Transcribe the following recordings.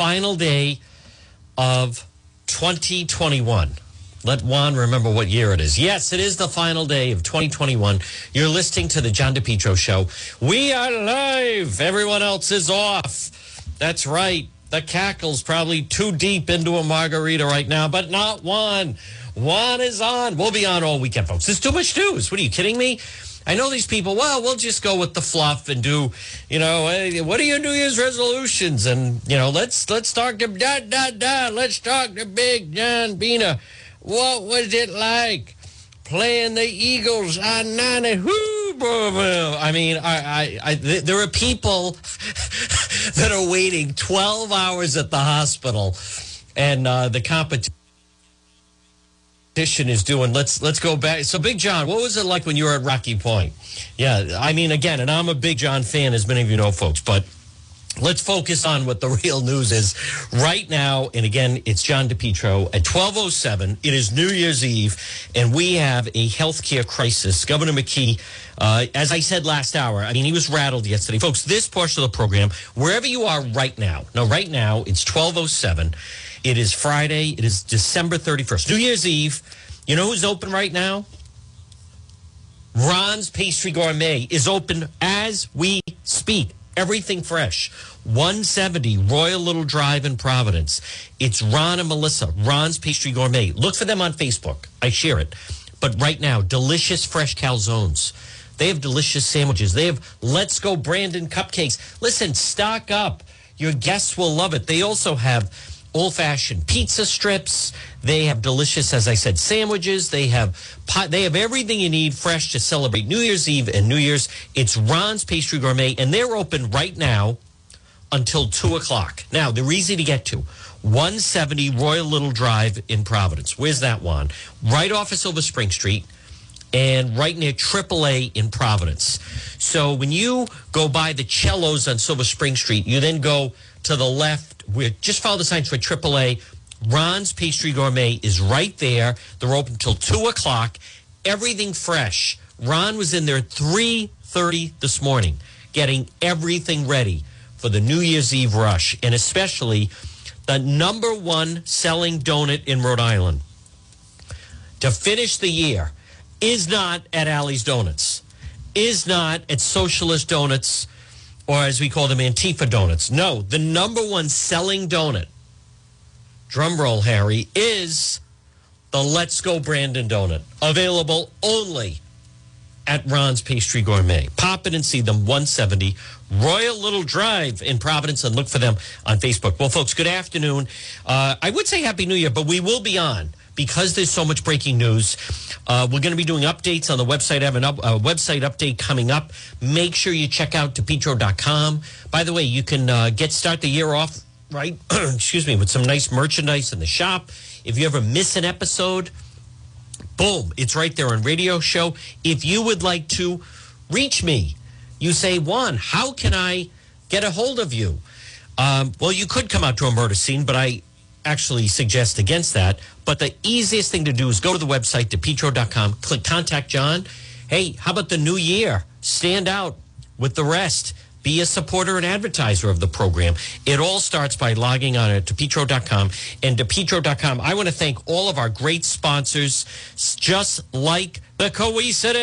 final day of 2021. Let Juan remember what year it is. Yes, it is the final day of 2021. You're listening to the John DePetro show. We are live. Everyone else is off. That's right. The cackle's probably too deep into a margarita right now, but not Juan. Juan is on. We'll be on all weekend, folks. There's too much news. What are you kidding me? I know these people, well, we'll just go with the fluff and do, you know, what are your New Year's resolutions? And, you know, let's let's talk to da da da. Let's talk to Big John Bina. What was it like playing the Eagles on 90? Whoo. I mean, I, I, I, there are people that are waiting 12 hours at the hospital and uh, the competition is doing. Let's let's go back. So, Big John, what was it like when you were at Rocky Point? Yeah, I mean, again, and I'm a Big John fan, as many of you know, folks, but let's focus on what the real news is right now. And again, it's John DePetro at 1207. It is New Year's Eve, and we have a healthcare crisis. Governor McKee, uh, as I said last hour, I mean, he was rattled yesterday. Folks, this portion of the program, wherever you are right now, now, right now, it's 1207. It is Friday. It is December 31st, New Year's Eve. You know who's open right now? Ron's Pastry Gourmet is open as we speak. Everything fresh. 170 Royal Little Drive in Providence. It's Ron and Melissa, Ron's Pastry Gourmet. Look for them on Facebook. I share it. But right now, delicious fresh calzones. They have delicious sandwiches. They have Let's Go Brandon cupcakes. Listen, stock up. Your guests will love it. They also have old fashioned pizza strips. They have delicious, as I said, sandwiches. They have pot, they have everything you need fresh to celebrate New Year's Eve and New Year's. It's Ron's Pastry Gourmet, and they're open right now until two o'clock. Now they're easy to get to. 170 Royal Little Drive in Providence. Where's that one? Right off of Silver Spring Street and right near AAA in Providence. So when you go by the cellos on Silver Spring Street, you then go to the left. We just follow the signs for AAA. Ron's Pastry Gourmet is right there. They're open till two o'clock. Everything fresh. Ron was in there at three thirty this morning, getting everything ready for the New Year's Eve rush, and especially the number one selling donut in Rhode Island to finish the year is not at Allie's Donuts, is not at Socialist Donuts, or as we call them, Antifa Donuts. No, the number one selling donut, drumroll, Harry, is the Let's Go Brandon donut, available only at Ron's Pastry Gourmet. Pop in and see them, 170 Royal Little Drive in Providence, and look for them on Facebook. Well, folks, good afternoon. Uh, I would say Happy New Year, but we will be on because there's so much breaking news. Uh, we're going to be doing updates on the website. I have a up, website update coming up. Make sure you check out depetro.com. By the way, you can uh, get start the year off right. excuse me, with some nice merchandise in the shop. If you ever miss an episode, boom, it's right there on Radio Show. If you would like to reach me, you say, Juan, how can I get a hold of you? Um, well, you could come out to a murder scene, but I actually suggest against that. But the easiest thing to do is go to the website, depetro.com, click contact John. Hey, how about the new year? Stand out with the rest. Be a supporter and advertiser of the program. It all starts by logging on at depetro.com and depetro.com. I want to thank all of our great sponsors, just like the Cowesett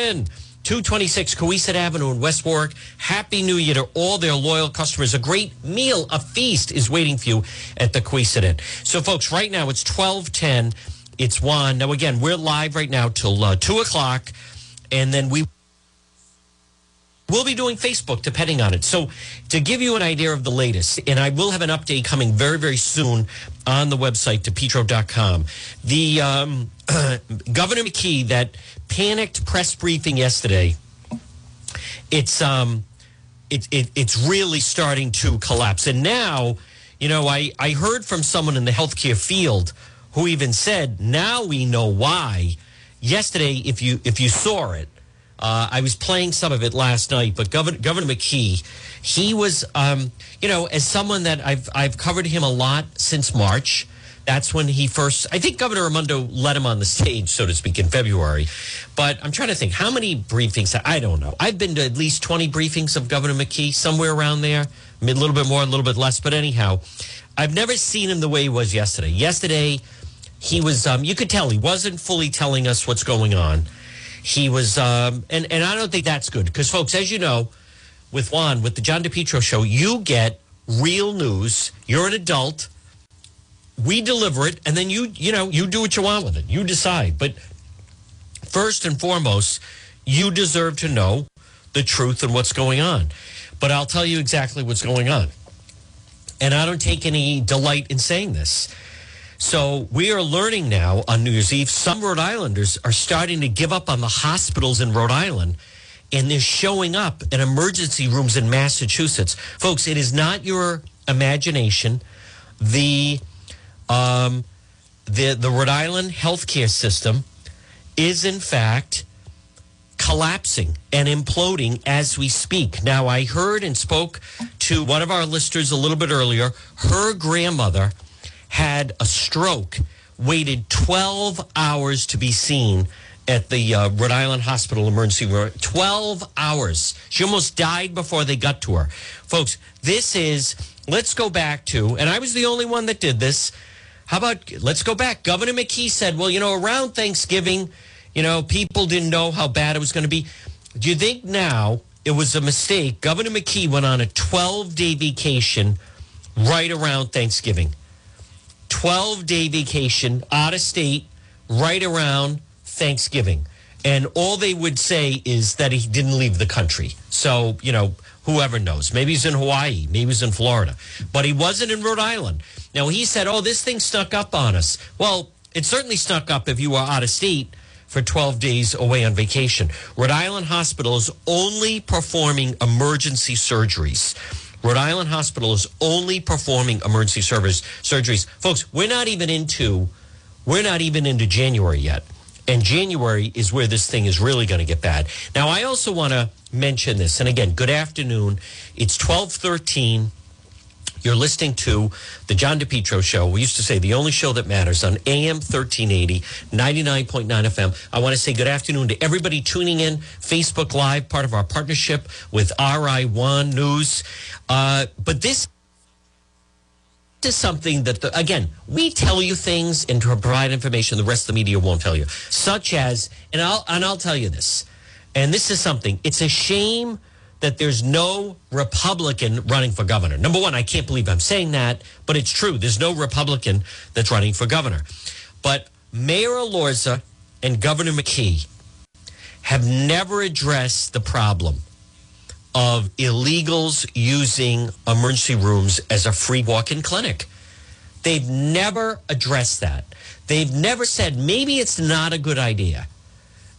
226 Cowesett Avenue in West Warwick. Happy New Year to all their loyal customers. A great meal, a feast is waiting for you at the Cowesett Inn. So, folks, right now it's 1210. It's one. Now, again, we're live right now till uh, 2 o'clock, and then we We'll be doing Facebook depending on it. So, to give you an idea of the latest, and I will have an update coming very, very soon on the website, depetro.com. The um, Governor McKee, that panicked press briefing yesterday, it's, um, it, it, it's really starting to collapse. And now, you know, I, I heard from someone in the healthcare field who even said, now we know why. Yesterday, if you if you saw it, uh, I was playing some of it last night, but Governor, Governor McKee, he was, um, you know, as someone that I've I've covered him a lot since March That's when he first, I think Governor Raimondo let him on the stage, so to speak, in February. But I'm trying to think how many briefings, I don't know. I've been to at least 20 briefings of Governor McKee, somewhere around there, a little bit more, a little bit less. But anyhow, I've never seen him the way he was yesterday. Yesterday, he was, um, you could tell he wasn't fully telling us what's going on. He was, um, and, and I don't think that's good because, folks, as you know, with Juan, with the John DePetro show, you get real news. You're an adult we deliver it and then you you know you do what you want with it. You decide. But first and foremost you deserve to know the truth and what's going on. But i'll tell you exactly what's going on. And i don't take any delight in saying this. So we are learning now on new year's eve some rhode islanders are starting to give up on the hospitals in rhode island and they're showing up in emergency rooms in massachusetts. Folks it is not your imagination. The um, the the Rhode Island healthcare system is in fact collapsing and imploding as we speak. Now, I heard and spoke to one of our listeners a little bit earlier. Her grandmother had a stroke, waited 12 hours to be seen at the uh, Rhode Island Hospital emergency room. 12 hours. She almost died before they got to her. Folks, this is, let's go back to, and I was the only one that did this. How about let's go back? Governor McKee said, well, you know, around Thanksgiving, you know, people didn't know how bad it was going to be. Do you think now it was a mistake? Governor McKee went on a 12 day vacation right around Thanksgiving. 12 day vacation out of state right around Thanksgiving. And all they would say is that he didn't leave the country. So, you know, whoever knows. Maybe he's in Hawaii, maybe he's in Florida, but he wasn't in Rhode Island. Now, he said, oh, this thing snuck up on us. Well, it certainly snuck up if you were out of state for 12 days away on vacation. Rhode Island Hospital is only performing emergency surgeries. Rhode Island Hospital is only performing emergency service surgeries. Folks, we're not even into we're not even into January yet. And January is where this thing is really going to get bad. Now, I also want to mention this. And again, good afternoon. It's 1213. You're listening to the John DePetro show. We used to say the only show that matters on AM 1380, 99.9 FM. I want to say good afternoon to everybody tuning in, Facebook Live, part of our partnership with RI1 News. Uh, but this is something that, the, again, we tell you things and to provide information the rest of the media won't tell you, such as, and I'll, and I'll tell you this and this is something, it's a shame that there's no Republican running for governor. Number one, I can't believe I'm saying that, but it's true. There's no Republican that's running for governor. But Mayor Elorza and Governor McKee have never addressed the problem of illegals using emergency rooms as a free walk in clinic. They've never addressed that. They've never said maybe it's not a good idea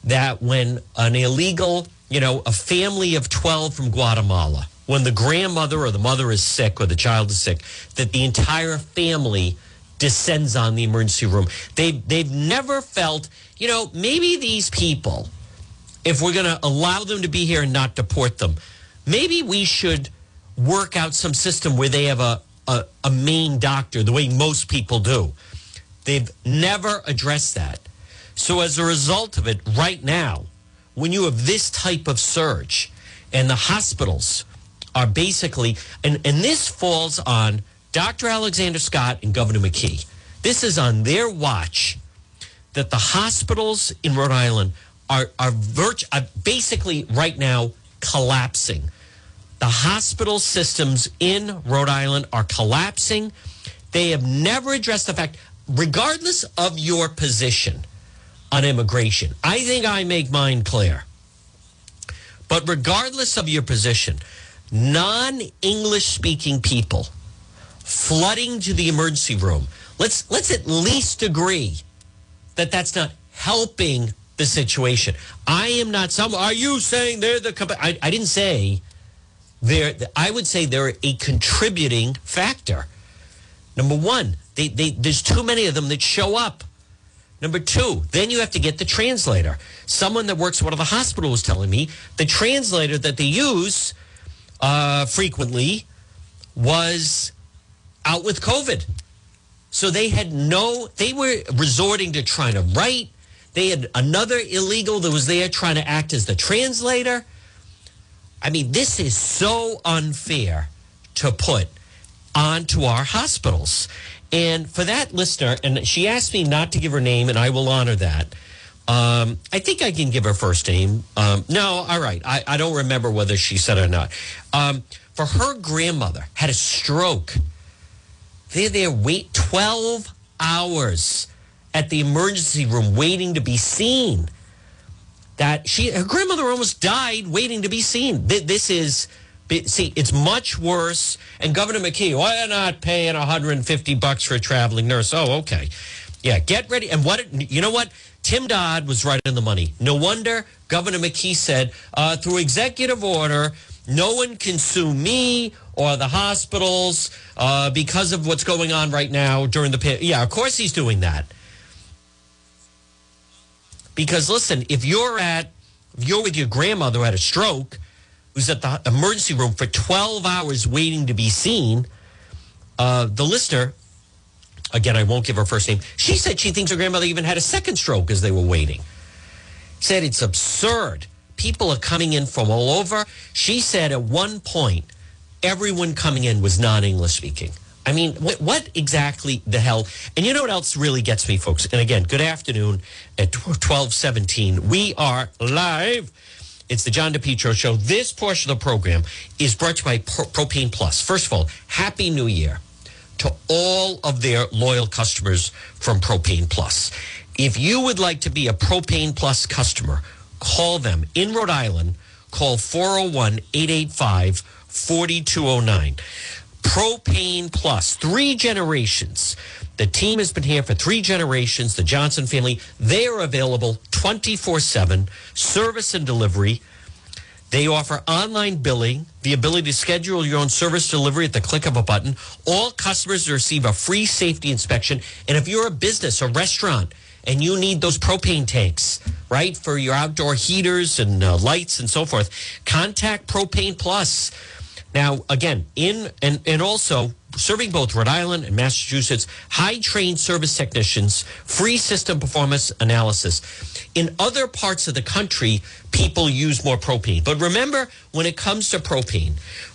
that when an illegal, you know, a family of 12 from Guatemala, when the grandmother or the mother is sick or the child is sick, that the entire family descends on the emergency room. They they've never felt, you know, maybe these people, if we're going to allow them to be here and not deport them, maybe we should work out some system where they have a, a, a main doctor, the way most people do. They've never addressed that. So as a result of it, right now, when you have this type of surge and the hospitals are basically, and, and this falls on Dr. Alexander Scott and Governor McKee. This is on their watch that the hospitals in Rhode Island are, are, virt- are basically right now collapsing. The hospital systems in Rhode Island are collapsing. They have never addressed the fact, regardless of your position, on immigration. I think I make mine clear. But regardless of your position, non English speaking people flooding to the emergency room, let's, let's at least agree that that's not helping the situation. I am not some. Are you saying they're the? I, I didn't say they're. I would say they're a contributing factor. Number one, they, they, there's too many of them that show up. Number two, then you have to get the translator. Someone that works at one of the hospitals was telling me the translator that they use uh, frequently was out with COVID. So they had no, they were resorting to trying to write. They had another illegal that was there trying to act as the translator. I mean, this is so unfair to put onto our hospitals. And for that listener, and she asked me not to give her name, and I will honor that. Um, I think I can give her first name. Um, no, all right. I, I, don't remember whether she said it or not. Um, for her grandmother had a stroke. They're there, wait 12 hours at the emergency room waiting to be seen. That she, her grandmother almost died waiting to be seen. This is See, it's much worse. And Governor McKee, why are not paying 150 bucks for a traveling nurse? Oh, okay. Yeah, get ready. And what, you know what? Tim Dodd was right in the money. No wonder Governor McKee said, uh, through executive order, no one can sue me or the hospitals uh, because of what's going on right now during the. Yeah, of course he's doing that. Because listen, if you're at, if you're with your grandmother at a stroke, who's at the emergency room for 12 hours waiting to be seen. Uh, the listener, again, I won't give her first name, she said she thinks her grandmother even had a second stroke as they were waiting. Said it's absurd. People are coming in from all over. She said at one point, everyone coming in was non English speaking. I mean, what, what, exactly the hell? And you know what else really gets me, folks? And again, good afternoon at 1217. We are live it's the John DePetro Show. This portion of the program is brought to you by Propane Plus. First of all, Happy New Year to all of their loyal customers from Propane Plus. If you would like to be a Propane Plus customer, call them in Rhode Island. Call 401 885 4209. Propane Plus, three generations the team has been here for three generations, the Johnson family. They are available 24 7, service and delivery. They offer online billing, the ability to schedule your own service delivery at the click of a button. All customers receive a free safety inspection. And if you're a business, a restaurant, and you need those propane tanks, right, for your outdoor heaters and uh, lights and so forth, contact Propane Plus. Now, again, in and, and also serving both Rhode Island and Massachusetts, high trained service technicians, free system performance analysis. In other parts of the country, people use more propane. But remember, when it comes to propane,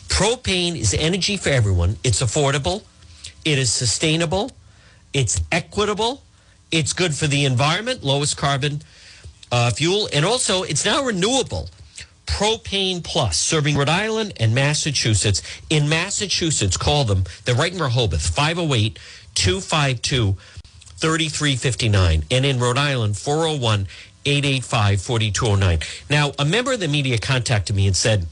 propane is energy for everyone. It's affordable, it is sustainable, it's equitable, it's good for the environment, lowest carbon uh, fuel, and also it's now renewable. Propane Plus, serving Rhode Island and Massachusetts. In Massachusetts, call them. They're right in Rehoboth, 508 252 3359. And in Rhode Island, 401 885 4209. Now, a member of the media contacted me and said,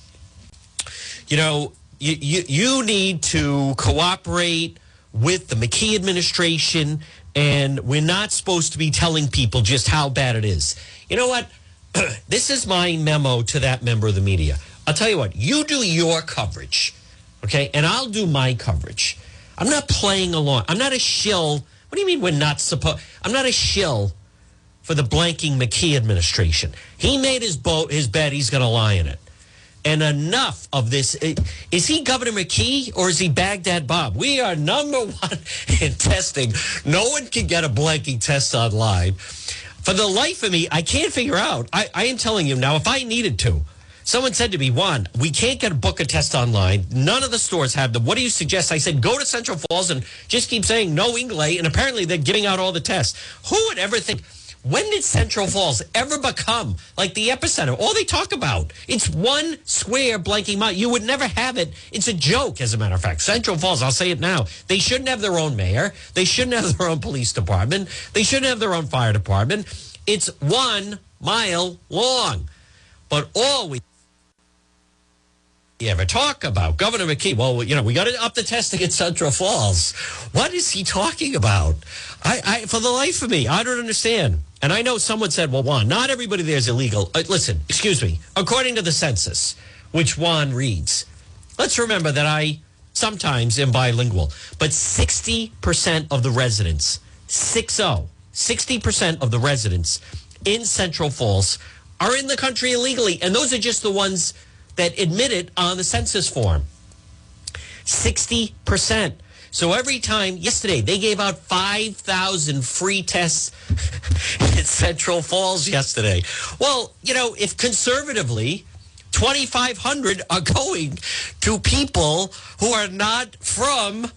you know, you, you, you need to cooperate with the McKee administration, and we're not supposed to be telling people just how bad it is. You know what? this is my memo to that member of the media. I'll tell you what, you do your coverage, okay? And I'll do my coverage. I'm not playing along. I'm not a shill. What do you mean we're not supposed? I'm not a shill for the blanking McKee administration. He made his boat, his bed. He's going to lie in it. And enough of this. Is he Governor McKee or is he Baghdad Bob? We are number one in testing. No one can get a blanking test online. For the life of me, I can't figure out. I, I am telling you now, if I needed to, someone said to me, Juan, we can't get a book a test online. None of the stores have them. What do you suggest? I said, go to Central Falls and just keep saying no Inglay. And apparently they're giving out all the tests. Who would ever think? When did Central Falls ever become like the epicenter? All they talk about. It's one square blanking mile. You would never have it. It's a joke, as a matter of fact. Central Falls, I'll say it now. They shouldn't have their own mayor. They shouldn't have their own police department. They shouldn't have their own fire department. It's one mile long. But all we ever talk about Governor McKee. Well, you know, we got to up the testing at Central Falls. What is he talking about? I, I, for the life of me, I don't understand. And I know someone said, well, Juan, not everybody there is illegal. Uh, listen, excuse me. According to the census, which Juan reads, let's remember that I sometimes am bilingual, but 60% of the residents, 60, 60% of the residents in Central Falls are in the country illegally. And those are just the ones that admit it on the census form. 60%. So every time, yesterday, they gave out 5,000 free tests in Central Falls yesterday. Well, you know, if conservatively, 2,500 are going to people who are not from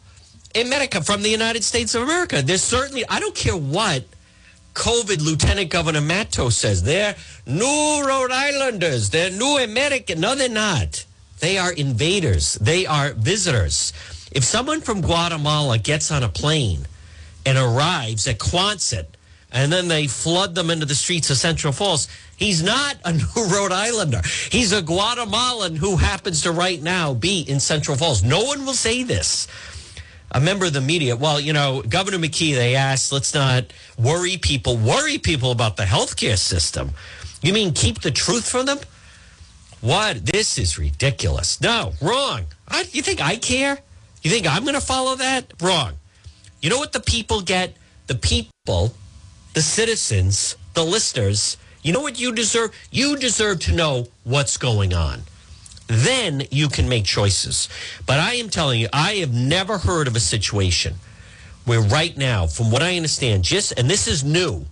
America, from the United States of America. There's certainly, I don't care what COVID Lieutenant Governor Matos says. They're new Rhode Islanders. They're new American. No, they're not. They are invaders. They are visitors. If someone from Guatemala gets on a plane and arrives at Quonset and then they flood them into the streets of Central Falls, he's not a new Rhode Islander. He's a Guatemalan who happens to right now be in Central Falls. No one will say this a member of the media, well, you know, Governor McKee, they asked, let's not worry people, worry people about the healthcare system. You mean keep the truth from them? What? This is ridiculous. No, wrong. I, you think I care? You think I'm going to follow that? Wrong. You know what the people get? The people, the citizens, the listeners, you know what you deserve? You deserve to know what's going on then you can make choices. But I am telling you, I have never heard of a situation where right now, from what I understand, just, and this is new,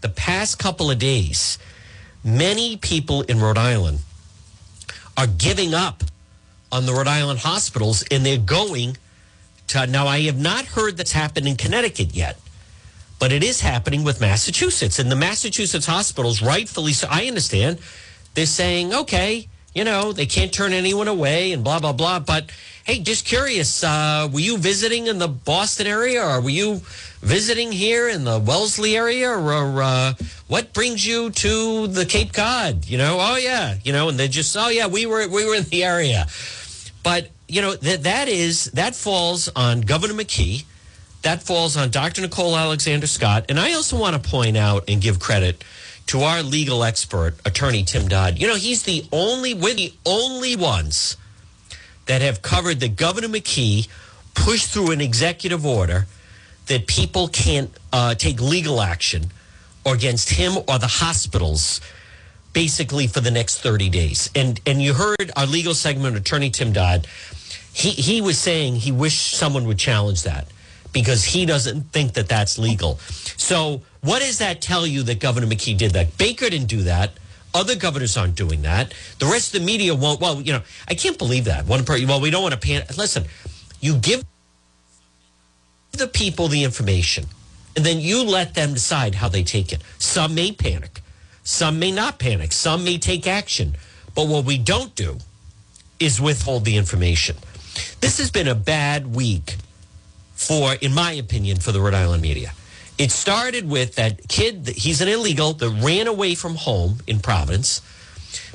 the past couple of days, many people in Rhode Island are giving up on the Rhode Island hospitals and they're going to, now I have not heard that's happened in Connecticut yet. But it is happening with Massachusetts. And the Massachusetts hospitals, rightfully so, I understand, they're saying, okay, you know, they can't turn anyone away and blah, blah, blah. But hey, just curious, uh, were you visiting in the Boston area or were you visiting here in the Wellesley area or uh, what brings you to the Cape Cod? You know, oh yeah, you know, and they just, oh yeah, we were, we were in the area. But, you know, that, that is, that falls on Governor McKee. That falls on Dr. Nicole Alexander Scott. And I also want to point out and give credit to our legal expert, attorney Tim Dodd. You know, he's the only, we're the only ones that have covered that Governor McKee pushed through an executive order that people can't uh, take legal action against him or the hospitals basically for the next 30 days. And and you heard our legal segment attorney Tim Dodd, he he was saying he wished someone would challenge that because he doesn't think that that's legal. So what does that tell you that Governor McKee did that? Baker didn't do that. Other governors aren't doing that. The rest of the media won't. Well, you know, I can't believe that. One person, well, we don't want to pan. Listen, you give the people the information, and then you let them decide how they take it. Some may panic, some may not panic, some may take action. But what we don't do is withhold the information. This has been a bad week for, in my opinion, for the Rhode Island media. It started with that kid, he's an illegal that ran away from home in Providence.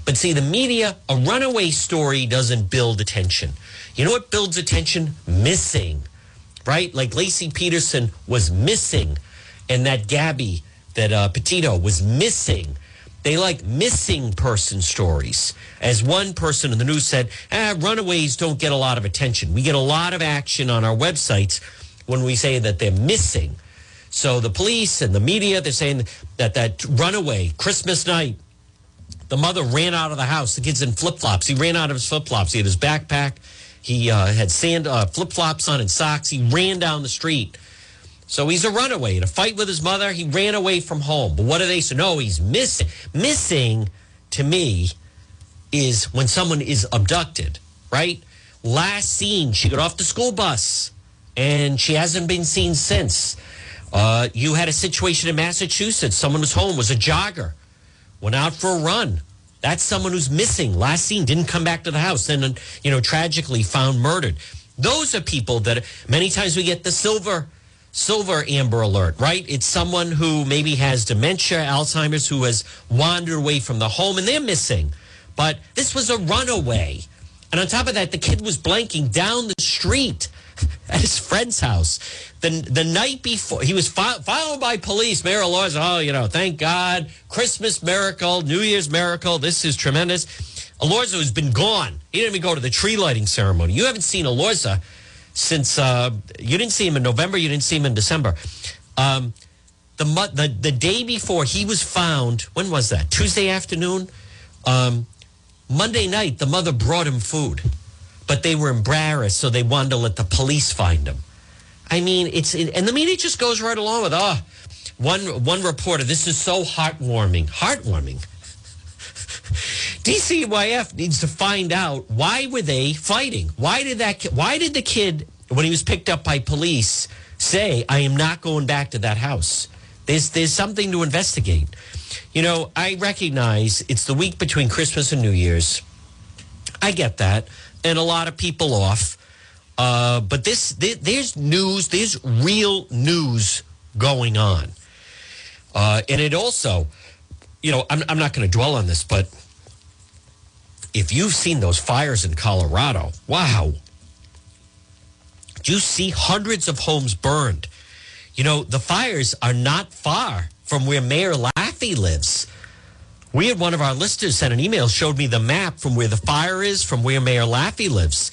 But see, the media, a runaway story doesn't build attention. You know what builds attention? Missing, right? Like Laci Peterson was missing, and that Gabby, that uh, Petito was missing. They like missing person stories. As one person in the news said, ah, runaways don't get a lot of attention. We get a lot of action on our websites when we say that they're missing. So the police and the media, they're saying that that runaway Christmas night, the mother ran out of the house. The kid's in flip flops. He ran out of his flip flops. He had his backpack. He uh, had sand uh, flip flops on and socks. He ran down the street. So he's a runaway. In a fight with his mother, he ran away from home. But what do they say? No, he's missing. Missing to me is when someone is abducted, right? Last seen, she got off the school bus and she hasn't been seen since. Uh, you had a situation in Massachusetts. Someone was home, was a jogger, went out for a run. That's someone who's missing. Last seen, didn't come back to the house, and you know, tragically found murdered. Those are people that many times we get the silver, silver amber alert. Right? It's someone who maybe has dementia, Alzheimer's, who has wandered away from the home, and they're missing. But this was a runaway, and on top of that, the kid was blanking down the street at his friend's house. The, the night before, he was fo- followed by police. Mayor Elorza, oh, you know, thank God. Christmas miracle, New Year's miracle. This is tremendous. Elorza has been gone. He didn't even go to the tree lighting ceremony. You haven't seen Elorza since, uh, you didn't see him in November, you didn't see him in December. Um, the, the, the day before he was found, when was that? Tuesday afternoon? Um, Monday night, the mother brought him food but they were embarrassed, so they wanted to let the police find him. I mean, it's and the media just goes right along with oh, one one reporter. This is so heartwarming. Heartwarming. DCYF needs to find out why were they fighting? Why did that? Why did the kid when he was picked up by police say, "I am not going back to that house"? There's there's something to investigate. You know, I recognize it's the week between Christmas and New Year's. I get that, and a lot of people off. Uh, but this, there, there's news, there's real news going on. Uh, and it also, you know, I'm, I'm not going to dwell on this, but if you've seen those fires in Colorado, wow. You see hundreds of homes burned? You know, the fires are not far from where Mayor Laffey lives. We had one of our listeners send an email, showed me the map from where the fire is, from where Mayor Laffey lives.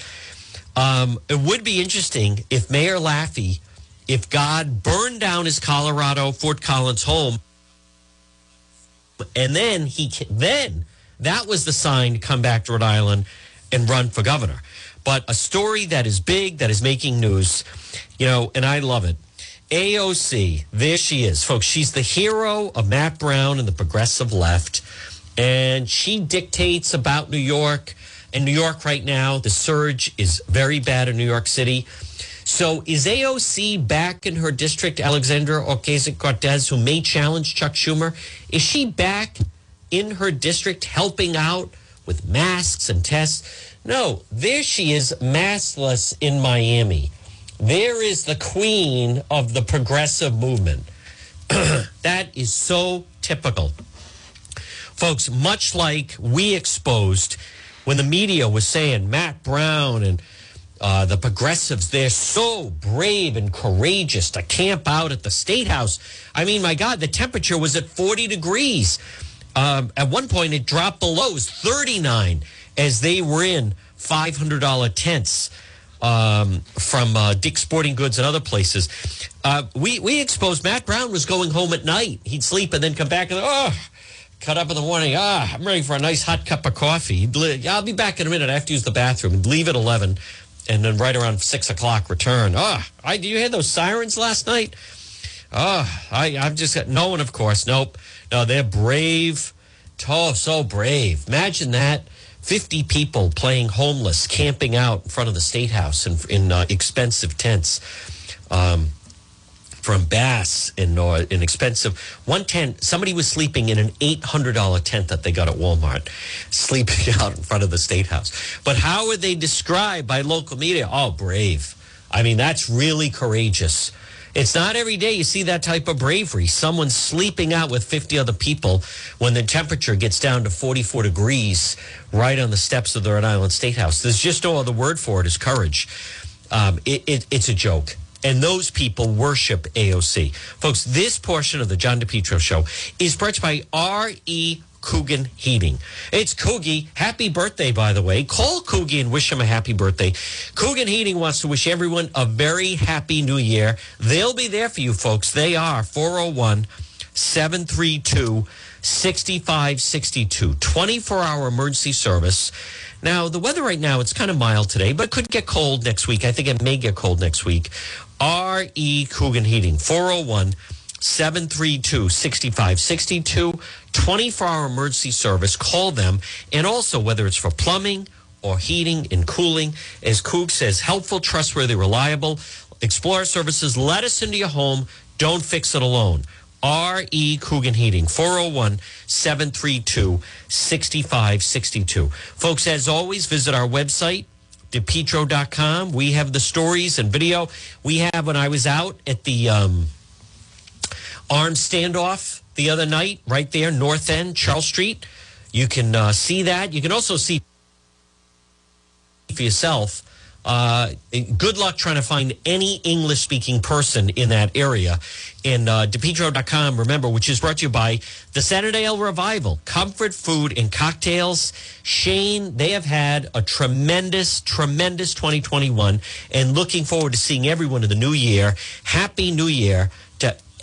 Um, it would be interesting if Mayor Laffey, if God burned down his Colorado Fort Collins home, and then he then that was the sign to come back to Rhode Island and run for governor. But a story that is big, that is making news, you know, and I love it. AOC, there she is, folks. She's the hero of Matt Brown and the progressive left, and she dictates about New York in New York right now. The surge is very bad in New York City. So is AOC back in her district, Alexandria Ocasio Cortez, who may challenge Chuck Schumer? Is she back in her district helping out with masks and tests? No, there she is, maskless in Miami. There is the queen of the progressive movement. that is so typical. Folks, much like we exposed when the media was saying Matt Brown and uh, the progressives, they're so brave and courageous to camp out at the state house. I mean, my God, the temperature was at 40 degrees. Um, at one point, it dropped below, it 39 as they were in $500 tents um, from uh, Sporting Goods and other places. Uh, we, we exposed Matt Brown was going home at night. He'd sleep and then come back and, oh, cut up in the morning. Ah, I'm ready for a nice hot cup of coffee. I'll be back in a minute. I have to use the bathroom. Leave at 11 and then right around 6 o'clock return. Ah, I, do you hear those sirens last night? Ah, I, I've just got no one, of course. Nope. No, they're brave. Oh, so brave. Imagine that. 50 people playing homeless, camping out in front of the state house in, in uh, expensive tents. Um, from Bass in uh, an expensive one tent. Somebody was sleeping in an eight hundred dollar tent that they got at Walmart, sleeping out in front of the state house. But how are they described by local media? Oh, brave. I mean, that's really courageous. It's not every day you see that type of bravery. Someone sleeping out with 50 other people when the temperature gets down to 44 degrees right on the steps of the Rhode Island State House. There's just no other word for it is courage. Um, it, it, it's a joke and those people worship AOC. Folks, this portion of the John DePetro show is brought to you by R.E. Coogan Heating. It's Coogie. Happy birthday, by the way. Call Coogie and wish him a happy birthday. Coogan Heating wants to wish everyone a very happy new year. They'll be there for you, folks. They are 401 732 6562. 24 hour emergency service. Now, the weather right now, it's kind of mild today, but could get cold next week. I think it may get cold next week. R.E. Coogan Heating, 401 732 6562, 24 hour emergency service. Call them. And also, whether it's for plumbing or heating and cooling, as Coog says, helpful, trustworthy, reliable. Explorer Services, let us into your home. Don't fix it alone. R.E. Coogan Heating, 401 732 6562. Folks, as always, visit our website, depetro.com. We have the stories and video. We have when I was out at the um, armed standoff the other night, right there, North End, Charles Street. You can uh, see that. You can also see for yourself uh, good luck trying to find any English speaking person in that area. And uh, DePetro.com, remember, which is brought to you by the Centerdale Revival, Comfort Food and Cocktails. Shane, they have had a tremendous, tremendous 2021 and looking forward to seeing everyone in the new year. Happy New Year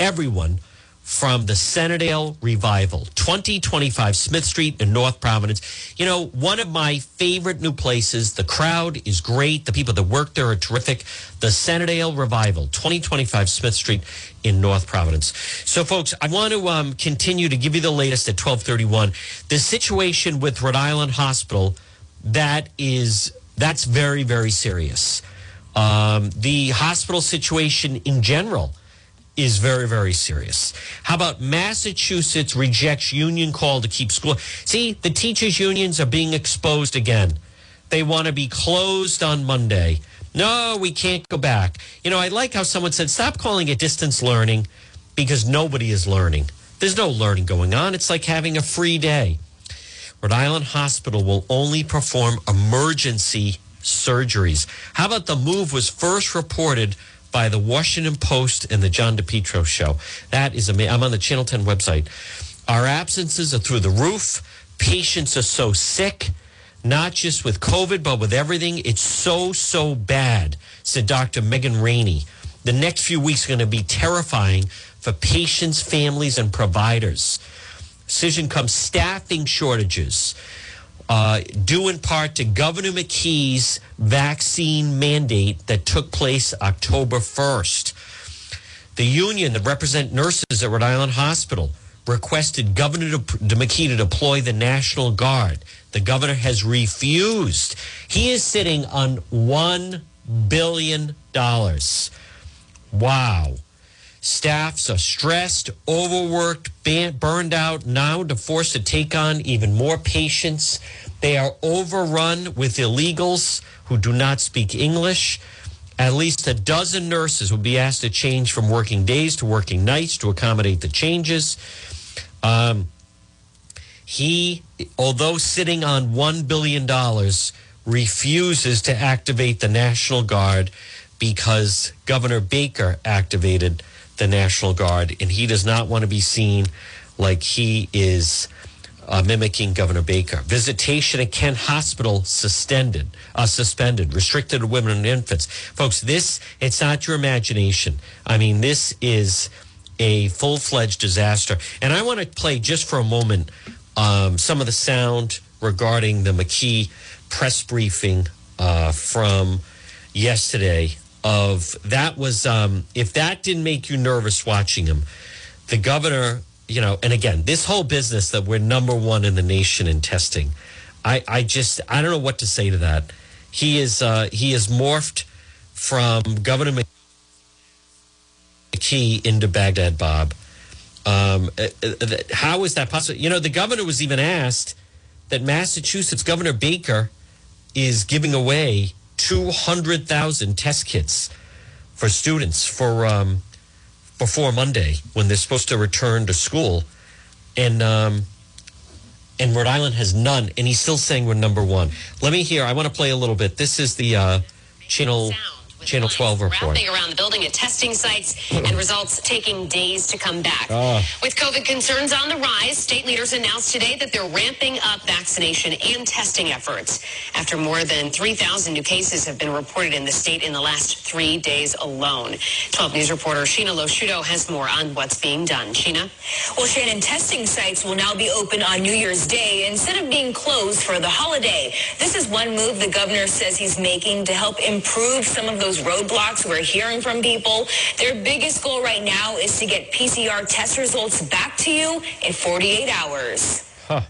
everyone from the Centerdale Revival, 2025 Smith Street in North Providence. You know, one of my favorite new places. The crowd is great. The people that work there are terrific. The Centerdale Revival, 2025 Smith Street in North Providence. So, folks, I want to um, continue to give you the latest at 1231. The situation with Rhode Island Hospital, that is, that's very, very serious. Um, the hospital situation in general is very, very serious. How about Massachusetts rejects union call to keep school? See, the teachers' unions are being exposed again. They want to be closed on Monday. No, we can't go back. You know, I like how someone said, stop calling it distance learning because nobody is learning. There's no learning going on. It's like having a free day. Rhode Island Hospital will only perform emergency surgeries. How about the move was first reported by the Washington Post and the John DePetro show. That is amazing. I'm on the Channel 10 website. Our absences are through the roof. Patients are so sick, not just with COVID, but with everything. It's so, so bad, said Dr. Megan Ranney. The next few weeks are going to be terrifying for patients, families, and providers. Decision comes staffing shortages uh, due in part to Governor McKee's vaccine mandate that took place October 1st. The union that represent nurses at Rhode Island Hospital requested Governor McKee to deploy the National Guard. The governor has refused. He is sitting on $1 billion. Wow. Staffs are stressed, overworked, burned out, now to force to take on even more patients. They are overrun with illegals who do not speak English. At least a dozen nurses will be asked to change from working days to working nights to accommodate the changes. Um, he, although sitting on $1 billion, refuses to activate the National Guard because Governor Baker activated the National Guard, and he does not want to be seen like he is uh, mimicking Governor Baker. Visitation at Kent Hospital suspended, uh, suspended, restricted to women and infants. Folks, this, it's not your imagination. I mean, this is a full fledged disaster. And I want to play just for a moment um, some of the sound regarding the McKee press briefing uh, from yesterday. Of that was um, if that didn't make you nervous watching him, the governor you know, and again, this whole business that we're number one in the nation in testing, I, I just, I don't know what to say to that. He is, uh, he is morphed from Governor McKee into Baghdad Bob. Um, uh, uh, how is that possible? You know, the governor was even asked that Massachusetts Governor Baker is giving away 200,000 test kits for students for um, before Monday when they're supposed to return to school, and um, and Rhode Island has none, and he's still saying we're number one. Let me hear. I want to play a little bit. This is the uh, channel. Channel 12 report. Wrapping around the building at testing sites and results taking days to come back. Uh. With COVID concerns on the rise, state leaders announced today that they're ramping up vaccination and testing efforts after more than 3,000 new cases have been reported in the state in the last three days alone. 12 News reporter Shiina LoSciuto has more on what's being done. Shiina? Well, Shannon, testing sites will now be open on New Year's Day instead of being closed for the holiday. This is one move the governor says he's making to help improve some of those those roadblocks we're hearing from people. Their biggest goal right now is to get PCR test results back to you in 48 hours. Huh.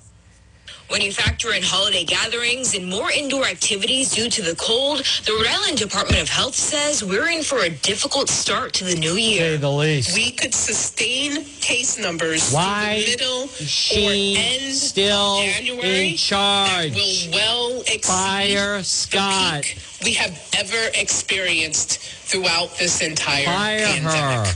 When you factor in holiday gatherings and more indoor activities due to the cold, the Rhode Island Department of Health says we're in for a difficult start to the new year. Say the least. We could sustain case numbers Why middle she or end still January in charge? will well exceed Fire Scott. We have ever experienced throughout this entire Fire pandemic. her.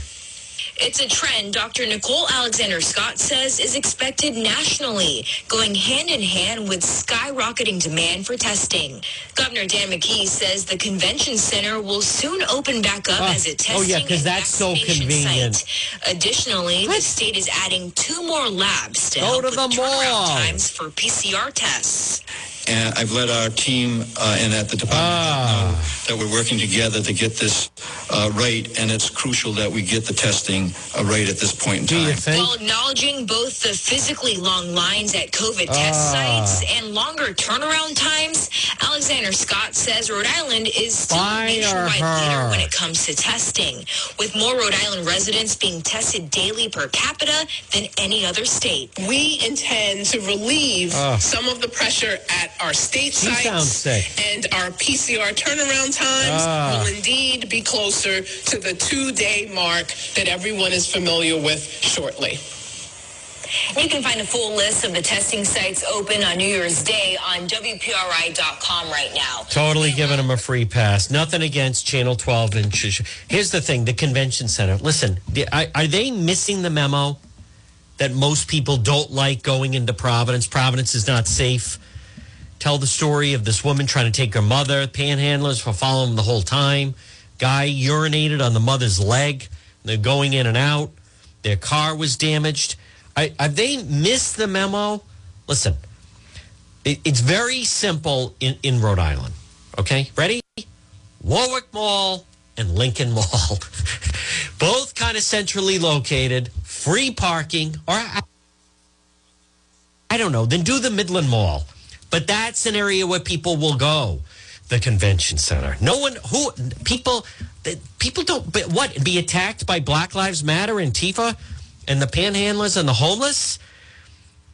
It's a trend Dr. Nicole Alexander Scott says is expected nationally, going hand in hand with skyrocketing demand for testing. Governor Dan McKee says the convention center will soon open back up Oh, as a testing oh, yeah, 'cause and that's so vaccination convenient. Site. Additionally, What? the state is adding two more labs to Go help to with the turnaround mall. times for PCR tests. And I've let our team uh, and at the department Ah. know that we're working together to get this uh, right, and it's crucial that we get the testing uh, right at this point in time. While acknowledging both the physically long lines at COVID Ah. test sites and longer turnaround times, Alexander Scott says Rhode Island is still Fire a nationwide her. leader when it comes to testing, with more Rhode Island residents being tested daily per capita than any other state. We intend to relieve some of the pressure at our state sites. sick. And our PCR turnaround times Ah. will indeed be closer to the two-day mark that everyone is familiar with shortly. You can find a full list of the testing sites open on New Year's Day on WPRI.com right now. Totally giving them a free pass. Nothing against Channel 12. And sh- sh- here's the thing: the convention center. Listen, are, are they missing the memo that most people don't like going into Providence? Providence is not safe. Tell the story of this woman trying to take her mother. Panhandlers were following them the whole time. Guy urinated on the mother's leg. They're going in and out. Their car was damaged. I, have they missed the memo? Listen, it, it's very simple in, in Rhode Island. Okay, ready? Warwick Mall and Lincoln Mall, both kind of centrally located, free parking, or I, I don't know. Then do the Midland Mall, but that's an area where people will go. The convention center. No one who people people don't. But what be attacked by Black Lives Matter and Tifa and the panhandlers and the homeless?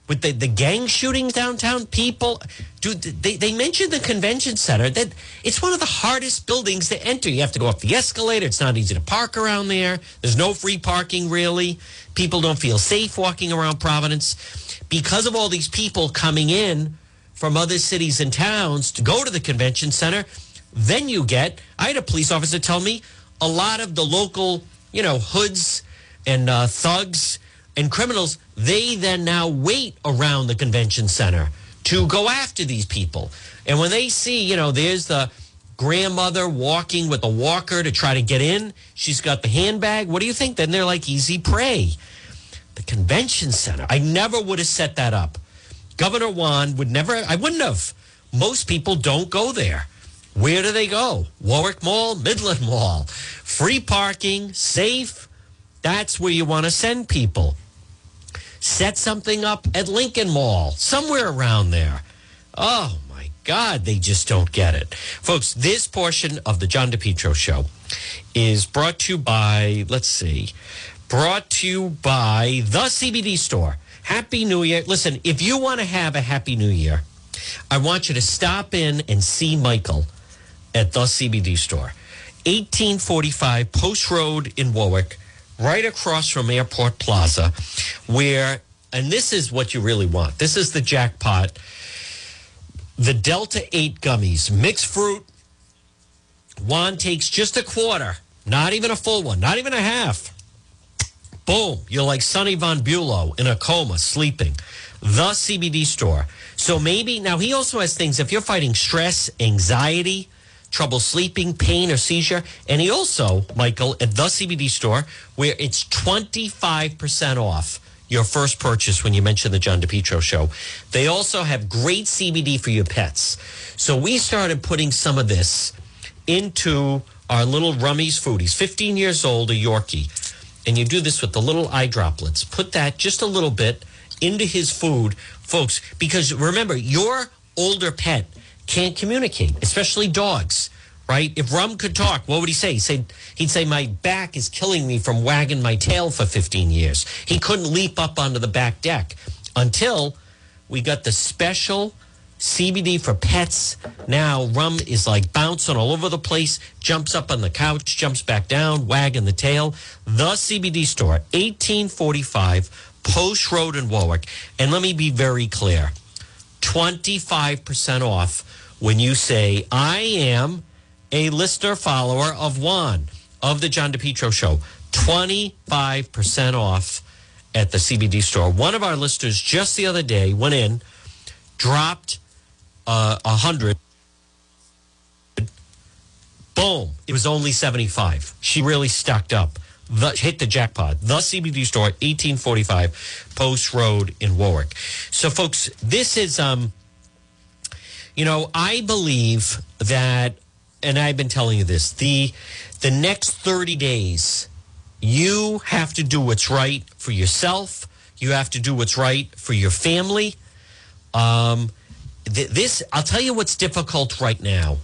with the, the gang shootings downtown people dude they, they mentioned the convention center that it's one of the hardest buildings to enter you have to go up the escalator it's not easy to park around there there's no free parking really people don't feel safe walking around providence because of all these people coming in from other cities and towns to go to the convention center then you get i had a police officer tell me a lot of the local you know hoods and uh, thugs and criminals, they then now wait around the convention center to go after these people. And when they see, you know, there's the grandmother walking with a walker to try to get in, she's got the handbag. What do you think? Then they're like easy prey. The convention center, I never would have set that up. Governor Juan would never, I wouldn't have. Most people don't go there. Where do they go? Warwick Mall, Midland Mall. Free parking, safe. That's where you want to send people set something up at Lincoln Mall, somewhere around there. Oh my God, they just don't get it. Folks, this portion of the John DePetro show is brought to you by, let's see, brought to you by the CBD store. Happy New Year. Listen, if you want to have a Happy New Year, I want you to stop in and see Michael at the CBD store. 1845 Post Road in Warwick right across from Airport Plaza, where, and this is what you really want. This is the jackpot. The Delta 8 gummies, mixed fruit. One takes just a quarter, not even a full one, not even a half. Boom, you're like Sunny Von Bulow in a coma, sleeping. The CBD store. So maybe, now he also has things, if you're fighting stress, anxiety, trouble sleeping, pain, or seizure. And he also, Michael, at the CBD store, where it's 25% off your first purchase when you mention the John DePetro show. They also have great CBD for your pets. So we started putting some of this into our little Rummy's food. He's 15 years old, a Yorkie. And you do this with the little eye droplets. Put that just a little bit into his food, folks, because remember, your older pet can't communicate, especially dogs, right? If Rum could talk, what would he say? He'd say, he'd say My back is killing me from wagging my tail for 15 years. He couldn't leap up onto the back deck until we got the special CBD for pets. Now, Rum is like bouncing all over the place, jumps up on the couch, jumps back down, wagging the tail. The CBD store, 1845 Post Road in Warwick. And let me be very clear 25% off when you say, I am a listener follower of one of the John DePetro show. 25% off at the CBD store. One of our listeners just the other day went in, dropped uh, a hundred. Boom! It was only seventy-five. She really stocked up. The, hit the jackpot. The CBD store, eighteen forty-five Post Road in Warwick. So, folks, this is um. You know, I believe that and I've been telling you this, the the next 30 days, you have to do what's right for yourself. You have to do what's right for your family. Um, th- this, I'll tell you what's difficult right now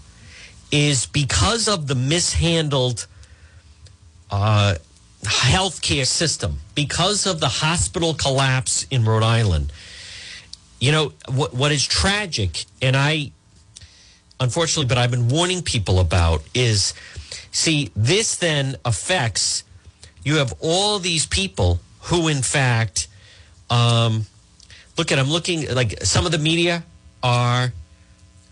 is because of the mishandled uh, healthcare system, because of the hospital collapse in Rhode Island. You know, what, what is tragic, and I, unfortunately, but I've been warning people about is see, this then affects you have all these people who, in fact, um, look at, I'm looking like some of the media are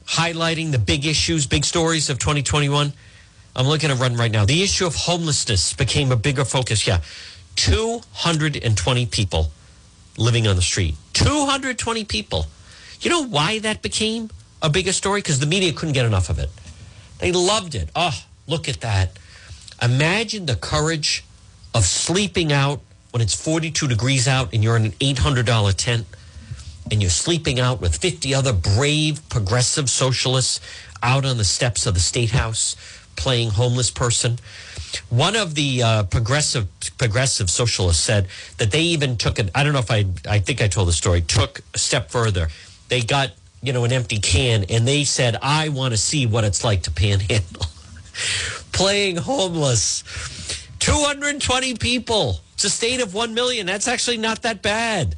highlighting the big issues, big stories of 2021. I'm looking at run right now. The issue of homelessness became a bigger focus. Yeah. 220 people living on the street. 220 people. You know why that became a bigger story? Because the media couldn't get enough of it. They loved it. Oh, look at that. Imagine the courage of sleeping out when it's 42 degrees out and you're in an $800 tent and you're sleeping out with 50 other brave progressive socialists out on the steps of the state house playing homeless person. One of the uh, progressive progressive socialists said that they even took it. I don't know if I I think I told the story. Took a step further. They got you know an empty can and they said, "I want to see what it's like to panhandle." Playing homeless. 220 people. It's a state of 1 million. That's actually not that bad.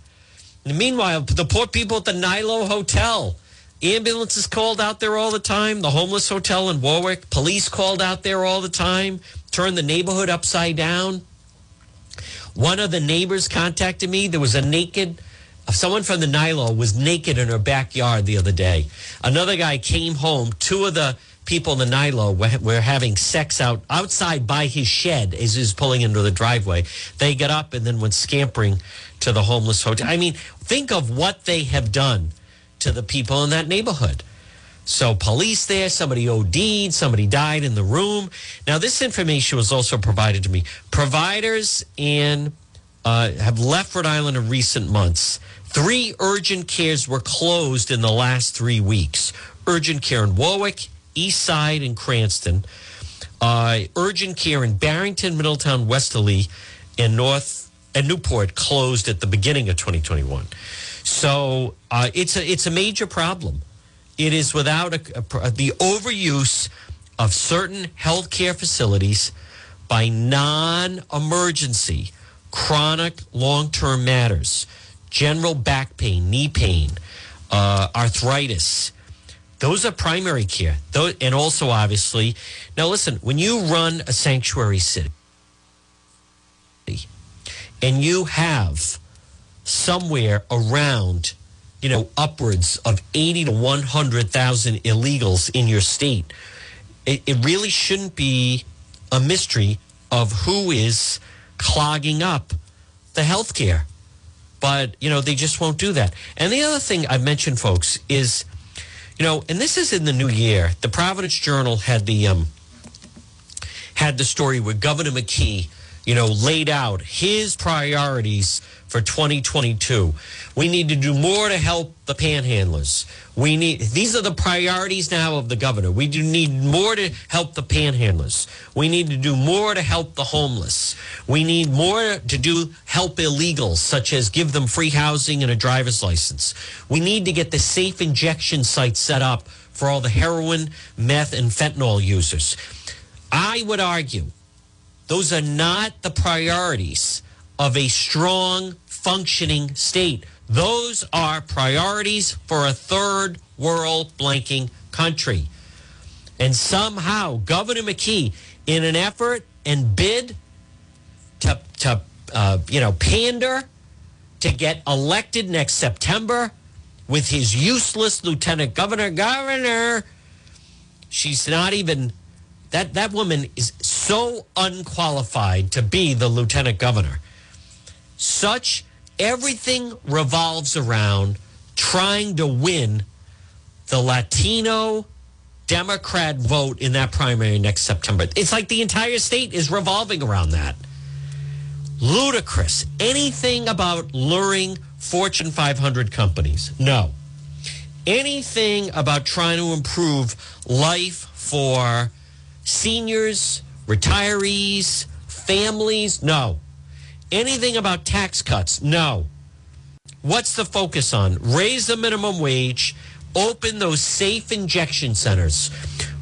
Meanwhile, the poor people at the Nylo Hotel, ambulances called out there all the time. The homeless hotel in Warwick, police called out there all the time, turned the neighborhood upside down. One of the neighbors contacted me. There was a naked, someone from the Nylo was naked in her backyard the other day. Another guy came home. Two of the people in the Nylo were, were having sex out outside by his shed as he's pulling into the driveway. They got up and then went scampering to the homeless hotel. I mean, think of what they have done to the people in that neighborhood. So police there, somebody OD'd, somebody died in the room. Now, this information was also provided to me. Providers and uh, have left Rhode Island in recent months. Three urgent cares were closed in the last three weeks. Urgent care in Warwick, East Side, and Cranston. Uh, urgent care in Barrington, Middletown, Westerly, and North and Newport closed at the beginning of 2021. So uh, it's a it's a major problem. It is without a, a, the overuse of certain healthcare facilities by non-emergency chronic long-term matters, general back pain, knee pain, uh, arthritis. Those are primary care. Those, and also, obviously, now listen, when you run a sanctuary city and you have somewhere around, you know, upwards of 80 to 100,000 illegals in your state, it, it really shouldn't be a mystery of who is clogging up the health care. But, you know, they just won't do that. And the other thing I've mentioned, folks, is, you know, and this is in the new year. The Providence Journal had the um, had the story where Governor McKee, you know, laid out his priorities for 2022. We need to do more to help the panhandlers. We need these are the priorities now of the governor. We do need more to help the panhandlers. We need to do more to help the homeless. We need more to do help illegals such as give them free housing and a driver's license. We need to get the safe injection sites set up for all the heroin, meth and fentanyl users. I would argue those are not the priorities of a strong, functioning state. Those are priorities for a third world blanking country. And somehow, Governor McKee, in an effort and bid to, to uh, you know, pander to get elected next September with his useless lieutenant governor, governor, she's not even that that woman is so unqualified to be the lieutenant governor such everything revolves around trying to win the Latino Democrat vote in that primary next September. It's like the entire state is revolving around that. Ludicrous. Anything about luring Fortune 500 companies? No. Anything about trying to improve life for seniors, retirees, families? No. Anything about tax cuts? No. What's the focus on? Raise the minimum wage, open those safe injection centers.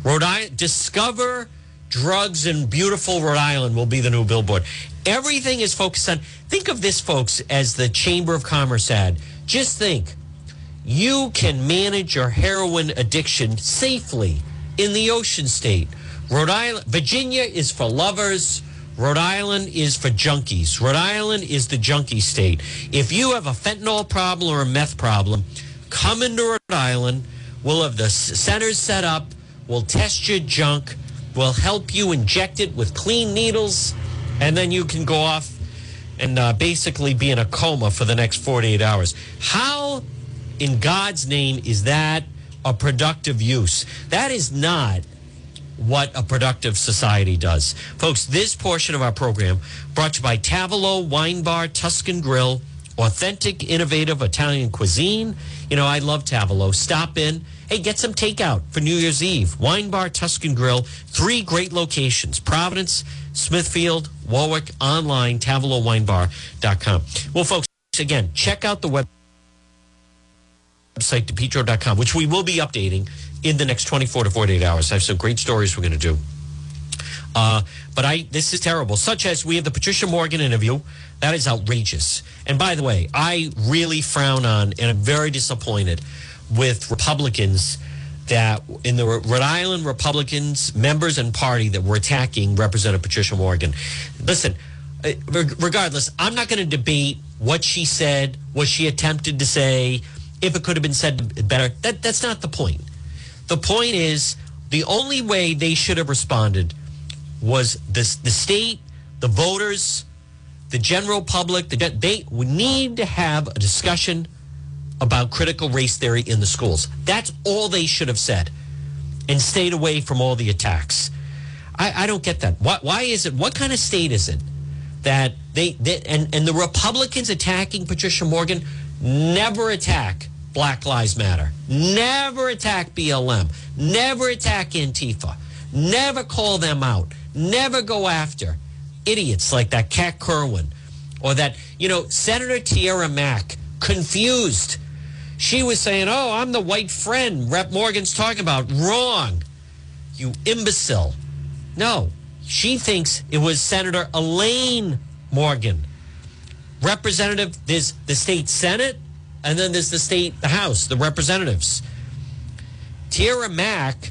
Rhode Island, discover drugs in beautiful Rhode Island will be the new billboard. Everything is focused on, think of this, folks, as the Chamber of Commerce ad. Just think you can manage your heroin addiction safely in the ocean state. Rhode Island, Virginia is for lovers. Rhode Island is for junkies. Rhode Island is the junkie state. If you have a fentanyl problem or a meth problem, come into Rhode Island. We'll have the centers set up. We'll test your junk. We'll help you inject it with clean needles. And then you can go off and uh, basically be in a coma for the next 48 hours. How, in God's name, is that a productive use? That is not what a productive society does. Folks, this portion of our program brought to you by Tavolo Wine Bar, Tuscan Grill, authentic, innovative Italian cuisine. You know, I love Tavolo. Stop in. Hey, get some takeout for New Year's Eve. Wine Bar, Tuscan Grill, three great locations Providence, Smithfield, Warwick, online, TavolOWineBar.com. Well, folks, again, check out the web website, depetro.com, which we will be updating in the next 24 to 48 hours. I have some great stories we're going to do. Uh, but I, this is terrible. Such as we have the Patricia Morgan interview. That is outrageous. And by the way, I really frown on and I'm very disappointed with Republicans that in the Rhode Island Republicans, members and party that were attacking Representative Patricia Morgan. Listen, uh, regardless, I'm not going to debate what she said, what she attempted to say, if it could have been said better. That that's not the point. The point is the only way they should have responded was this, the state, the voters, the general public. The, they need to have a discussion about critical race theory in the schools. That's all they should have said and stayed away from all the attacks. I, I don't get that. Why, why, is it? What kind of state is it that they, they and, and the Republicans attacking Patricia Morgan never attack Black Lives Matter, never attack BLM, never attack Antifa, never call them out, never go after idiots like that Kat Kerwin or that, you know, Senator Tiara Mack, confused she was saying, Oh, I'm the white friend Rep Morgan's talking about. Wrong. You imbecile. No, she thinks it was Senator Elaine Morgan. Representative, there's the state Senate, and then there's the state, the House, the representatives. Tiara Mack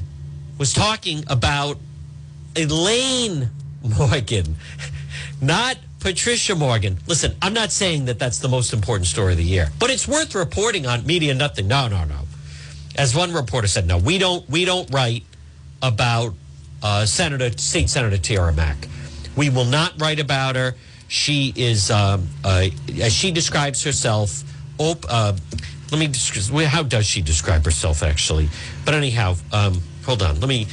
was talking about Elaine Morgan, not Patricia Morgan. Listen, I'm not saying that that's the most important story of the year, but it's worth reporting on Media Nothing. No, no, no. As one reporter said, no, we don't we don't write about uh, Senator State Senator Tiara Mack. We will not write about her. She is, um, uh, as she describes herself. Op- uh, let me. How does she describe herself actually? But anyhow, um, hold on. Let me.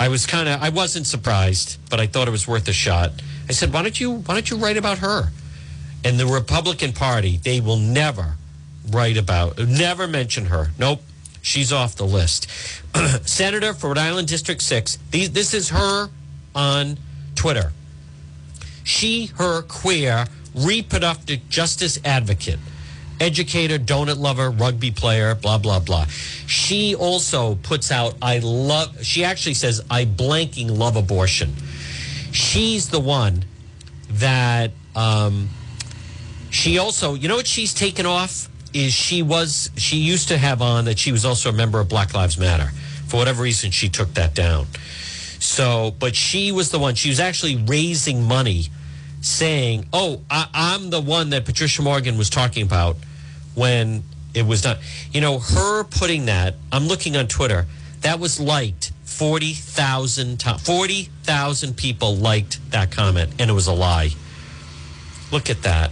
I was kind of. I wasn't surprised, but I thought it was worth a shot. I said, why don't you why don't you write about her? And the Republican Party, they will never write about, never mention her. Nope, she's off the list. Senator for Rhode Island District Six. These, this is her on Twitter. She, her, queer, reproductive justice advocate educator, donut lover, rugby player, blah, blah, blah. She also puts out, I love, she actually says, I blanking love abortion she's the one that um, she also, you know what she's taken off is she was she used to have on that she was also a member of Black Lives Matter. For whatever reason, she took that down. So, but she was the one. She was actually raising money, saying, "Oh, I, I'm the one that Patricia Morgan was talking about when it was done." You know, her putting that. I'm looking on Twitter. That was liked 40,000 times. 40,000 people liked that comment, and it was a lie. Look at that.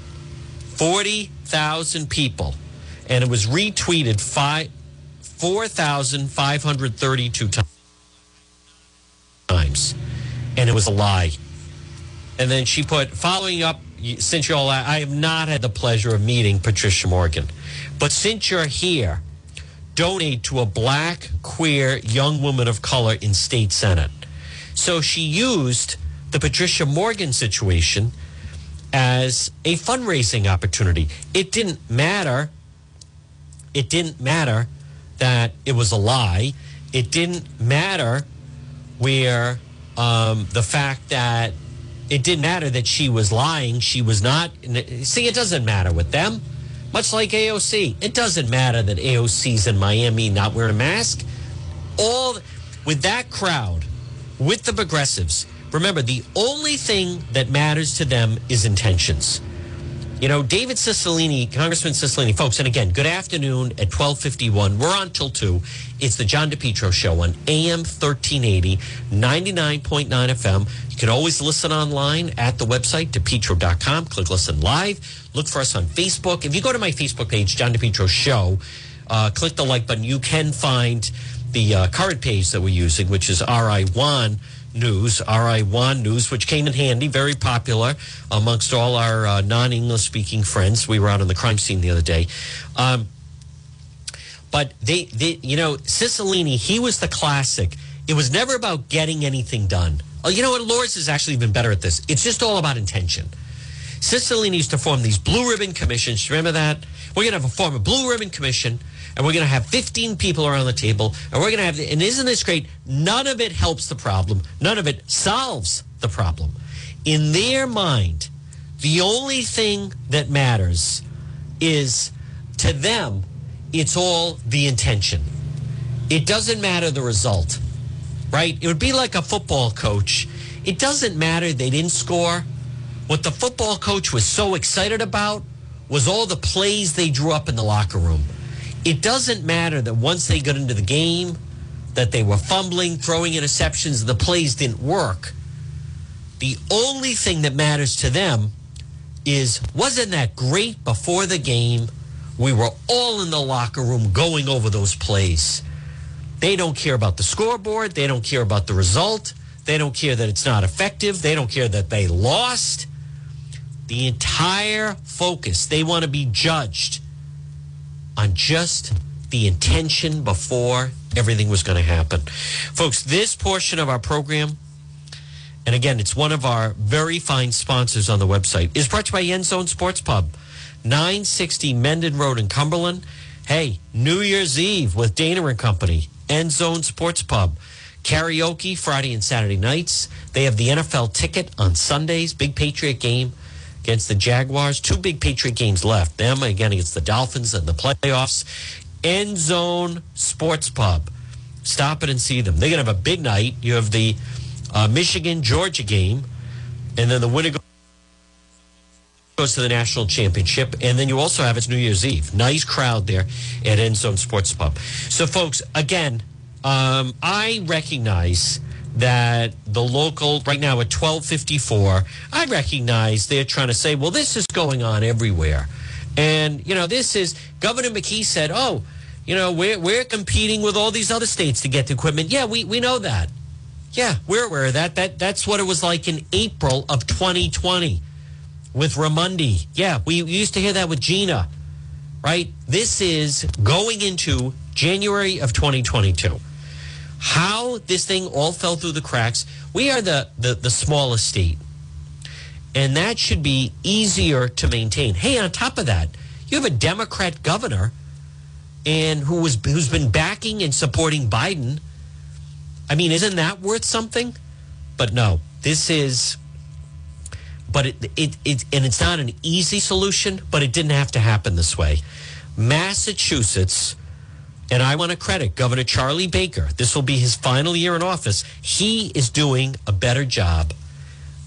40,000 people, and it was retweeted 4,532 times, and it was a lie. And then she put, following up, since you're all, I have not had the pleasure of meeting Patricia Morgan, but since you're here, donate to a black, queer, young woman of color in state senate. So she used the Patricia Morgan situation as a fundraising opportunity. It didn't matter. It didn't matter that it was a lie. It didn't matter where um, the fact that it didn't matter that she was lying. She was not. See, it doesn't matter with them. Much like AOC, it doesn't matter that AOC's in Miami not wearing a mask. All with that crowd, with the progressives. Remember, the only thing that matters to them is intentions. You know, David Cicilline, Congressman Cicilline, folks, and again, good afternoon at 1251. We're on till 2. It's the John DePetro Show on AM 1380, 99.9 FM. You can always listen online at the website, depetro.com. Click listen live. Look for us on Facebook. If you go to my Facebook page, John DePetro Show, uh, click the like button. You can find the uh, current page that we're using, which is RI1 News, RI1 News, which came in handy, very popular amongst all our uh, non English speaking friends. We were out on the crime scene the other day. Um, but they, they, you know, Cicilline, he was the classic. It was never about getting anything done. Oh, you know what? Elorza is actually even better at this. It's just all about intention. Cicilline used to form these blue ribbon commissions. Remember that? We're going to have a form a blue ribbon commission and we're going to have 15 people around the table and we're going to have and isn't this great? None of it helps the problem. None of it solves the problem. In their mind the only thing that matters is to them it's all the intention. It doesn't matter the result right? It would be like a football coach. It doesn't matter they didn't score. What the football coach was so excited about was all the plays they drew up in the locker room it doesn't matter that once they got into the game, that they were fumbling, throwing interceptions, the plays didn't work. The only thing that matters to them is wasn't that great before the game? We were all in the locker room going over those plays. They don't care about the scoreboard. They don't care about the result. They don't care that it's not effective. They don't care that they lost. The entire focus, they want to be judged on just the intention before everything was going to happen. Folks, this portion of our program, and again, it's one of our very fine sponsors on the website, is brought to you by End Zone Sports Pub, 960 Mendon Road in Cumberland. Hey, New Year's Eve with Dana and Company, End Zone Sports Pub. Karaoke Friday and Saturday nights. They have the NFL ticket on Sundays, big Patriot game against the Jaguars. Two big Patriot games left. Them again against the Dolphins and the playoffs. End Zone Sports Pub. Stop it and see them. They're going to have a big night. You have the uh, Michigan Georgia game, and then the winner goes to the national championship. And then you also have it's New Year's Eve. Nice crowd there at End Zone Sports Pub. So, folks, again, um, I recognize that the local right now at 1254 i recognize they're trying to say well this is going on everywhere. And you know this is governor mckee said oh you know we're, we're competing with all these other states to get the equipment. Yeah we, we know that. Yeah we're aware of that. That that's what it was like in april of 2020 with Raimondo. Yeah we used to hear that with gina right? This is going into january of 2022 how this thing all fell through the cracks. We are the, the, the smallest state. And that should be easier to maintain. Hey, on top of that, you have a Democrat governor and who was who's been backing and supporting Biden. I mean, isn't that worth something? But no, this is but it, it, it and it's not an easy solution, but it didn't have to happen this way. Massachusetts and I want to credit Governor Charlie Baker. This will be his final year in office. He is doing a better job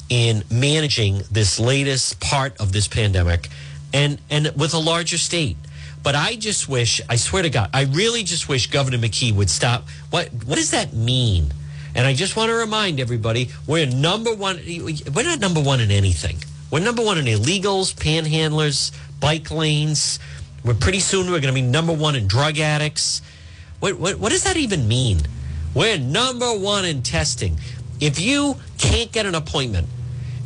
in managing this latest part of this pandemic and, and with a larger state. But I just wish, I swear to God, I really just wish Governor McKee would stop. What, what does that mean? And I just want to remind everybody we're number one. We're not number one in anything. We're number one in illegals, panhandlers, bike lanes, we're pretty soon we're going to be number one in drug addicts. What, what, what does that even mean? We're number one in testing. If you can't get an appointment,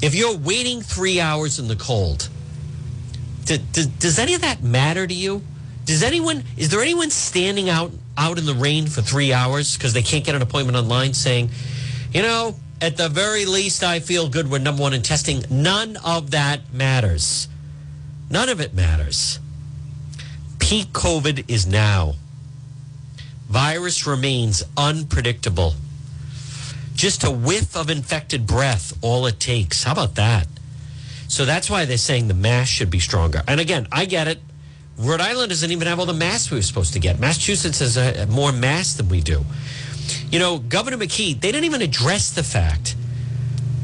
if you're waiting three hours in the cold, do, do, does any of that matter to you? Does anyone, is there anyone standing out out in the rain for three hours because they can't get an appointment online saying, you know, At the very least, I feel good. We're number one in testing. None of that matters. None of it matters. Peak COVID is now. Virus remains unpredictable. Just a whiff of infected breath, all it takes. How about that? So that's why they're saying the mask should be stronger. And again, I get it. Rhode Island doesn't even have all the masks we were supposed to get. Massachusetts has a, more masks than we do. You know, Governor McKee, they didn't even address the fact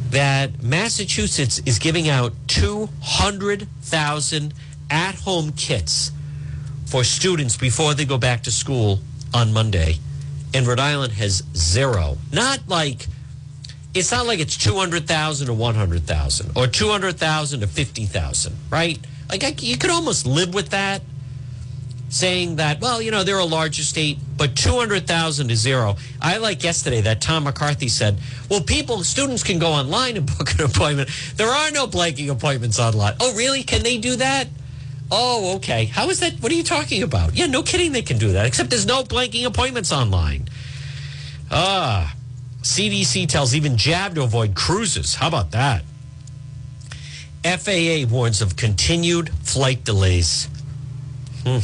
that Massachusetts is giving out 200,000 at home kits for students before they go back to school on Monday. And Rhode Island has zero. Not like, it's not like it's 200,000 or 100,000 or 200,000 to 50,000, right? Like I, you could almost live with that saying that, well, you know, they're a larger state, but 200,000 to zero. I like yesterday that Tom McCarthy said, well, people, students can go online and book an appointment. There are no blanking appointments online. Oh, really? Can they do that? Oh, okay. How is that? What are you talking about? Yeah, no kidding, they can do that, except there's no blanking appointments online. Ah, CDC tells even jab to avoid cruises. How about that? FAA warns of continued flight delays. Hmm.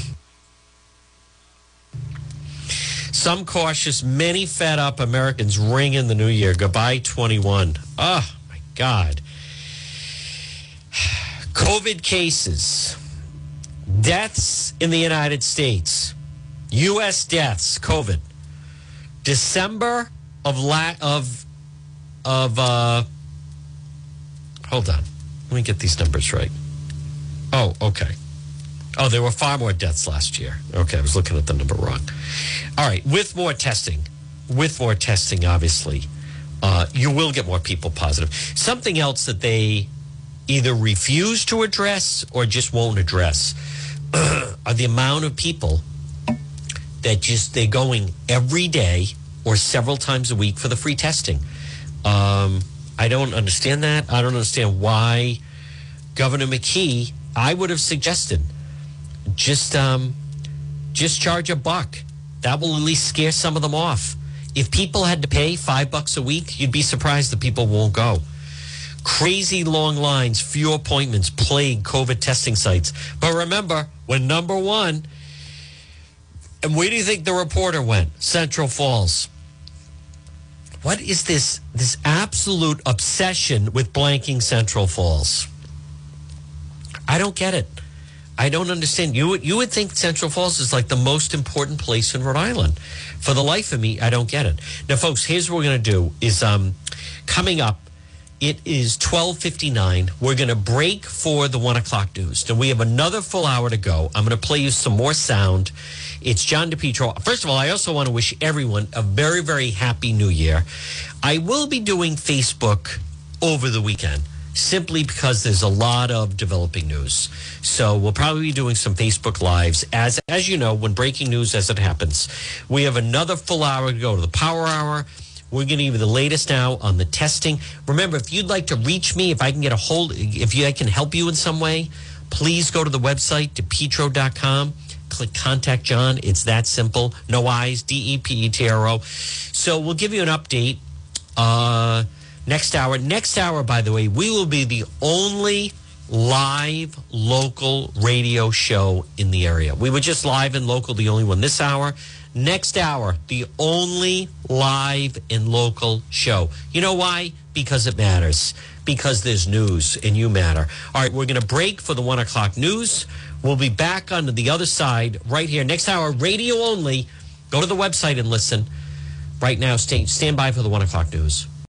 Some cautious, many fed up Americans ring in the new year. Goodbye, 21. Oh, my God. COVID cases, deaths in the United States, U.S. deaths, COVID. December of la- of of uh, hold on, let me get these numbers right. Oh, okay. Oh, there were far more deaths last year. Okay, I was looking at the number wrong. All right, with more testing, with more testing, obviously, uh, you will get more people positive. Something else that they either refuse to address or just won't address are the amount of people that just they're going every day or several times a week for the free testing. Um, I don't understand that. I don't understand why Governor McKee. I would have suggested just um, just charge a buck. That will at least scare some of them off. If people had to pay five bucks a week, you'd be surprised that people won't go. Crazy long lines, few appointments plague COVID testing sites. But remember, when number one, and where do you think the reporter went? Central Falls. What is this this absolute obsession with blanking Central Falls? I don't get it. I don't understand. You would you would think Central Falls is like the most important place in Rhode Island. For the life of me, I don't get it. Now, folks, here's what we're going to do: is um, coming up. It is twelve fifty nine. We're going to break for the one o'clock news. Now we have another full hour to go. I'm going to play you some more sound. It's John DePetro. First of all, I also want to wish everyone a very very happy New Year. I will be doing Facebook over the weekend simply because there's a lot of developing news. So we'll probably be doing some Facebook lives as as you know when breaking news as it happens. We have another full hour to go to the power hour. We're going to give you the latest now on the testing. Remember, if you'd like to reach me, if I can get a hold, if you, I can help you in some way, please go to the website, depetro.com. Click contact John. It's that simple. No eyes, D E P E T R O. So we'll give you an update. Uh, next hour. Next hour, by the way, we will be the only live local radio show in the area. We were just live and local, the only one this hour. Next hour, the only live and local show. You know why? Because it matters. Because there's news and you matter. All right, we're going to break for the one o'clock news. We'll be back on the other side right here. Next hour, radio only. Go to the website and listen. Right now, stay, stand by for the one o'clock news.